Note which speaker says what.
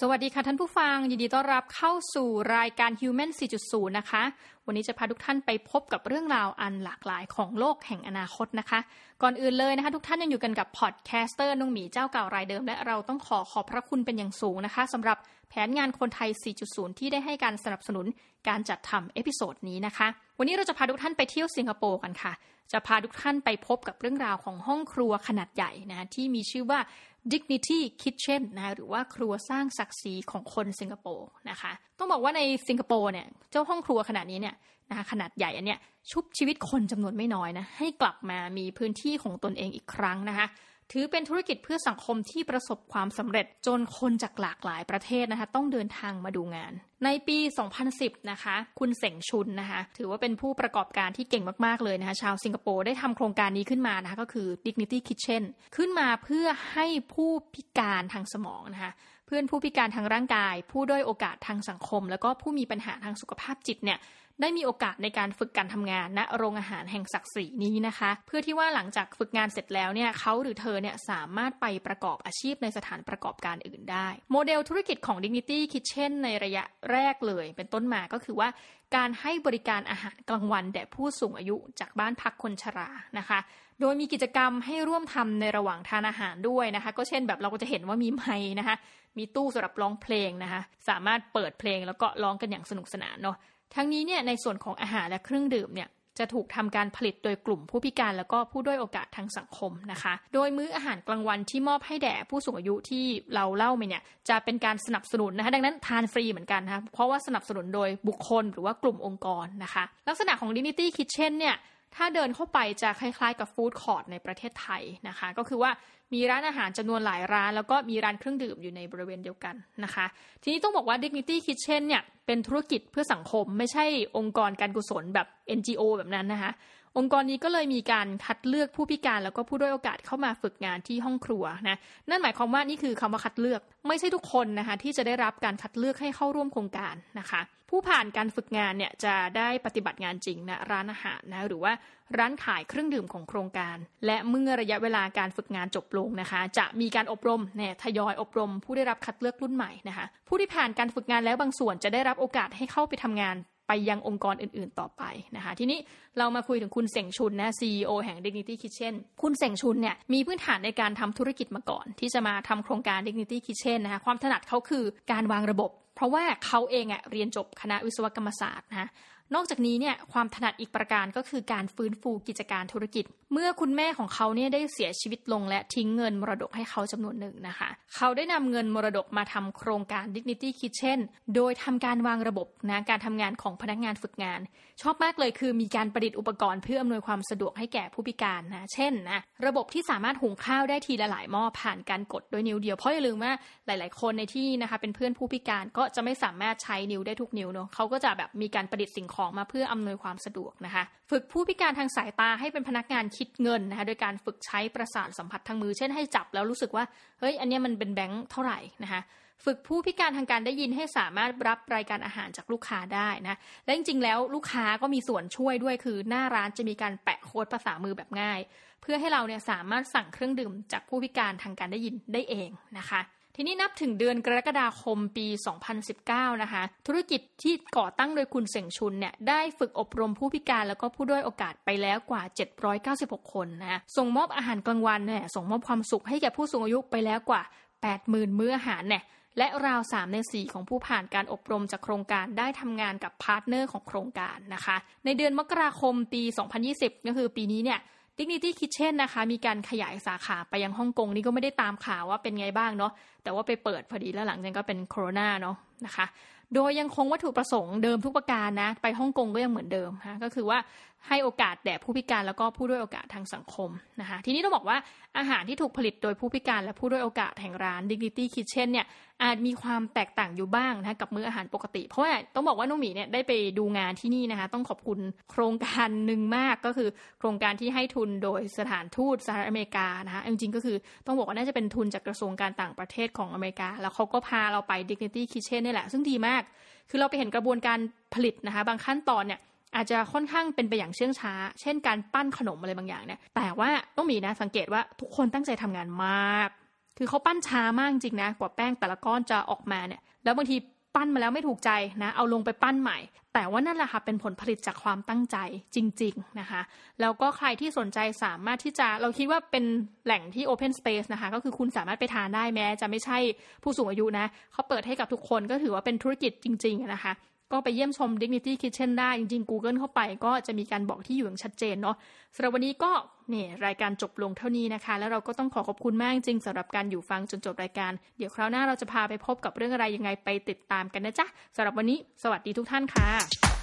Speaker 1: สวัสดีค่ะท่านผู้ฟัง ยินดีต้อนรับเข้าสู่รายการ Human 4.0 นะคะ วันนี้จะพาทุกท่านไปพบกับเรื่องราวอันหลากหลายของโลกแห่งอนาคตนะคะ ก่อนอื่นเลยนะคะ ทุกท่านยังอยู่กันกับ podcaster นงหมีเจ้าเก่ารายเดิม และเราต้องขอขอบพระคุณเป็นอย่างสูงนะคะสำหรับแผนงานคนไทย 4.0 ที่ได้ให้การสนับสนุนการจัดทำ episode นี้นะคะ วันนี้เราจะพาทุกท่านไปเที่ยวสิงคโปร์กันค่ะ จะพาทุกท่านไปพบกับเรื่องราวของห้องครัวขนาดใหญ่นะที่มีชื่อว่า Dignity Kitchen นะหรือว่าครัวสร้างศักดิ์ศรีของคนสิงคโปร์นะคะต้องบอกว่าในสิงคโปร์เนี่ยเจ้าห้องครัวขนาดนี้เนี่ยนะคะขนาดใหญ่อันเนี้ยชุบชีวิตคนจำนวนไม่น้อยนะให้กลับมามีพื้นที่ของตนเองอีกครั้งนะคะ ถือเป็นธุรกิจเพื่อสังคมที่ประสบความสำเร็จจนคนจากหลากหลายประเทศนะคะ ต้องเดินทางมาดูงาน ในปี 2010 นะคะ คุณเสงชุนนะคะ ถือว่าเป็นผู้ประกอบการที่เก่งมาก ๆ เลยนะคะ ชาวสิงคโปร์ได้ทำโครงการนี้ขึ้นมานะคะ ก็คือ Dignity Kitchen ขึ้นมาเพื่อให้ผู้พิการทางสมองนะคะเพื่อนผู้พิการทางร่างกาย ผู้ด้อยโอกาสทางสังคม แล้วก็ผู้มีปัญหาทางสุขภาพจิตเนี่ยได้มีโอกาสในการฝึกการทำงานณโรงอาหารแห่งศักดิ์ศรีนี้นะคะ เพื่อที่ว่าหลังจากฝึกงานเสร็จแล้วเนี่ยเขาหรือเธอเนี่ยสามารถไปประกอบอาชีพในสถานประกอบการอื่นได้ โมเดลธุรกิจของ Dignity Kitchen ในระยะแรกเลย เป็นต้นมาก็คือว่าการให้บริการอาหารกลางวันแด่ผู้สูงอายุจากบ้านพักคนชรานะคะ โดยมีกิจกรรมให้ร่วมทำในระหว่างทานอาหารด้วยนะคะ ก็เช่นแบบเราก็จะเห็นว่ามีไมค์นะคะ มีตู้สำหรับร้องเพลงนะคะ สามารถเปิดเพลงแล้วก็ร้องกันอย่างสนุกสนานเนาะ ทั้งนี้เนี่ยในส่วนของอาหารและเครื่องดื่มเนี่ยจะถูกทำการผลิตโดยกลุ่มผู้พิการแล้วก็ผู้ด้อยโอกาสทางสังคมนะคะ โดยมื้ออาหารกลางวันที่มอบให้แด่ผู้สูงอายุที่เราเล่าไปเนี่ยจะเป็นการสนับสนุนนะคะ ดังนั้นทานฟรีเหมือนกันนะคะเพราะว่าสนับสนุนโดยบุคคลหรือว่ากลุ่มองค์กรนะคะ ลักษณะของ Dignity Kitchen เนี่ยถ้าเดินเข้าไปจะคล้ายๆกับฟู้ดคอร์ทในประเทศไทยนะคะ ก็คือว่ามีร้านอาหารจำนวนหลายร้าน แล้วก็มีร้านเครื่องดื่มอยู่ในบริเวณเดียวกันนะคะ ทีนี้ต้องบอกว่า Dignity Kitchen เนี่ย เป็นธุรกิจเพื่อสังคม ไม่ใช่องค์กรการกุศลแบบ NGO แบบนั้นนะคะองค์กรนี้ก็เลยมีการคัดเลือกผู้พิการแล้วก็ผู้ด้อยโอกาสเข้ามาฝึกงานที่ห้องครัวนะนั่นหมายความว่านี่คือคำว่าคัดเลือก ไม่ใช่ทุกคนนะคะที่จะได้รับการคัดเลือกให้เข้าร่วมโครงการนะคะ ผู้ผ่านการฝึกงานเนี่ยจะได้ปฏิบัติงานจริงนะร้านอาหารนะหรือว่า ร้านขายเครื่องดื่มของโครงการ และเมื่อระยะเวลาการฝึกงานจบลงนะคะ จะมีการอบรมเนี่ยทยอยอบรม ผู้ได้รับคัดเลือกรุ่นใหม่นะคะ ผู้ที่ผ่านการฝึกงานแล้วบางส่วนจะได้รับโอกาสให้เข้าไปทำงานไปยังองค์กรอื่นๆต่อไปนะคะ ทีนี้เรามาคุยถึงคุณเสงชุนนะ CEO แห่ง Dignity Kitchen คุณเสงชุนเนี่ยมีพื้นฐานในการทำธุรกิจมาก่อน ที่จะมาทำโครงการ Dignity Kitchen นะคะความถนัดเขาคือการวางระบบ เพราะว่าเขาเองอะเรียนจบคณะวิศวกรรมศาสตร์นะนอกจากนี้เนี่ยความถนัดอีกประการก็คือการฟื้นฟูกิจการธุรกิจ เมื่อคุณแม่ของเขาเนี่ยได้เสียชีวิตลงและทิ้งเงินมรดกให้เขาจำนวนหนึ่งนะคะ เขาได้นำเงินมรดกมาทำโครงการ Dignity Kitchen โดยทำการวางระบบนะการทำงานของพนักงานฝึกงาน ชอบมากเลยคือมีการประดิษฐ์อุปกรณ์เพื่ออำนวยความสะดวกให้แก่ผู้พิการนะเช่นนะระบบที่สามารถหุงข้าวได้ทีละหลายหม้อผ่านการกดด้วยนิ้วเดียวเพราะอย่าลืมว่าหลาย ๆ คนในที่นะคะเป็นเพื่อนผู้พิการก็จะไม่สามารถใช้นิ้วได้ทุกนิ้วเนาะเขาก็จะแบบมีการประดิษฐ์สิ่งของมาเพื่ออำนวยความสะดวกนะคะ ฝึกผู้พิการทางสายตาให้เป็นพนักงานคิดเงินนะคะโดยการฝึกใช้ประสาทสัมผัสทางมือ เช่นให้จับแล้วรู้สึกว่าเฮ้ยอันนี้มันเป็นแบงค์เท่าไหร่นะคะฝึกผู้พิการทางการได้ยินให้สามารถรับรายการอาหารจากลูกค้าได้นะ และจริงๆ แล้วลูกค้าก็มีส่วนช่วยด้วยคือหน้าร้านจะมีการแปะโค้ดภาษามือแบบง่าย เพื่อให้เราเนี่ยสามารถสั่งเครื่องดื่มจากผู้พิการทางการได้ยินได้เองนะคะ ทีนี้นับถึงเดือนกรกฎาคมปี 2019 นะคะ ธุรกิจที่ก่อตั้งโดยคุณเสงชุนเนี่ยได้ฝึกอบรมผู้พิการแล้วก็ผู้ด้อยโอกาสไปแล้วกว่า 796 คนนะส่งมอบอาหารกลางวันเนี่ยส่งมอบความสุขให้แก่ผู้สูงอายุไปแล้วกว่า 80,000 มื้ออาหารเนี่ยและราว 3 ใน 4 ของผู้ผ่านการอบรมจากโครงการได้ทำงานกับ partner ของโครงการนะคะ ในเดือนมกราคมปี 2020 ก็คือปีนี้เนี่ย Dignity Kitchen นะคะ มีการขยายสาขาไปยังฮ่องกงนี่ก็ไม่ได้ตามข่าวว่าเป็นไงบ้างเนาะแต่ว่าไปเปิดพอดีแล้วหลังจากนั้นก็เป็นโควิดเนาะนะคะ โดยยังคงวัตถุประสงค์เดิมทุกประการนะ ไปฮ่องกงก็ยังเหมือนเดิมนะก็คือว่า ให้โอกาสแด่ผู้พิการแล้วก็ผู้ด้วยโอกาสทางสังคมนะคะทีนี้ต้องบอกว่าอาหารที่ถูกผลิตโดยผู้พิการและผู้ด้วยโอกาสแห่งร้าน Dignity Kitchen เนี่ยอาจมีความแตกต่างอยู่บ้างนะกับมื้ออาหารปกติ เพราะว่าต้องบอกว่าน้องหมีเนี่ยได้ไปดูงานที่นี่นะคะต้องขอบคุณโครงการหนึ่งมากก็คือ โครงการที่ให้ทุนโดยสถานทูตสหรัฐอเมริกานะคะจริงๆก็คือต้องบอกว่าน่าจะเป็นทุนจากกระทรวงการต่างประเทศของอเมริกา แล้วเขาก็พาเราไป Dignity Kitchen นี่แหละซึ่งดีมาก คือเราไปเห็นกระบวนการผลิตนะคะบางขั้นตอนเนี่ย อาจจะค่อนข้างเป็นไปอย่างเชื่องช้า เช่นการปั้นขนมอะไรบางอย่างเนี่ย แต่ว่าต้องมีนะสังเกตว่าทุกคนตั้งใจทำงานมาก คือเขาปั้นช้ามากจริงนะ กว่าแป้งแต่ละก้อนจะออกมาเนี่ย แล้วบางทีปั้นมาแล้วไม่ถูกใจนะ เอาลงไปปั้นใหม่ แต่ว่านั่นแหละค่ะเป็นผลผลิตจากความตั้งใจจริง ๆ นะคะ แล้วก็ใครที่สนใจสามารถที่จะเราคิดว่าเป็นแหล่งที่ Open Space นะคะ ก็คือคุณสามารถไปทานได้แม้ จะไม่ใช่ผู้สูงอายุนะเขาเปิดให้กับทุกคนก็ถือว่าเป็นธุรกิจจริง ๆ นะคะ ก็ไปเยี่ยมชม Dignity Kitchen ได้ จริงๆ Google เข้าไปก็จะมีการบอกที่อยู่อย่างชัดเจนเนาะสำหรับวันนี้ก็เนี่ยรายการจบลงเท่านี้นะคะ แล้วเราก็ต้องขอขอบคุณมากจริงสำหรับการอยู่ฟังจนจบรายการ เดี๋ยวคราวหน้าเราจะพาไปพบกับเรื่องอะไรยังไงไปติดตามกันนะจ๊ะสำหรับวันนี้ สวัสดีทุกท่านค่ะ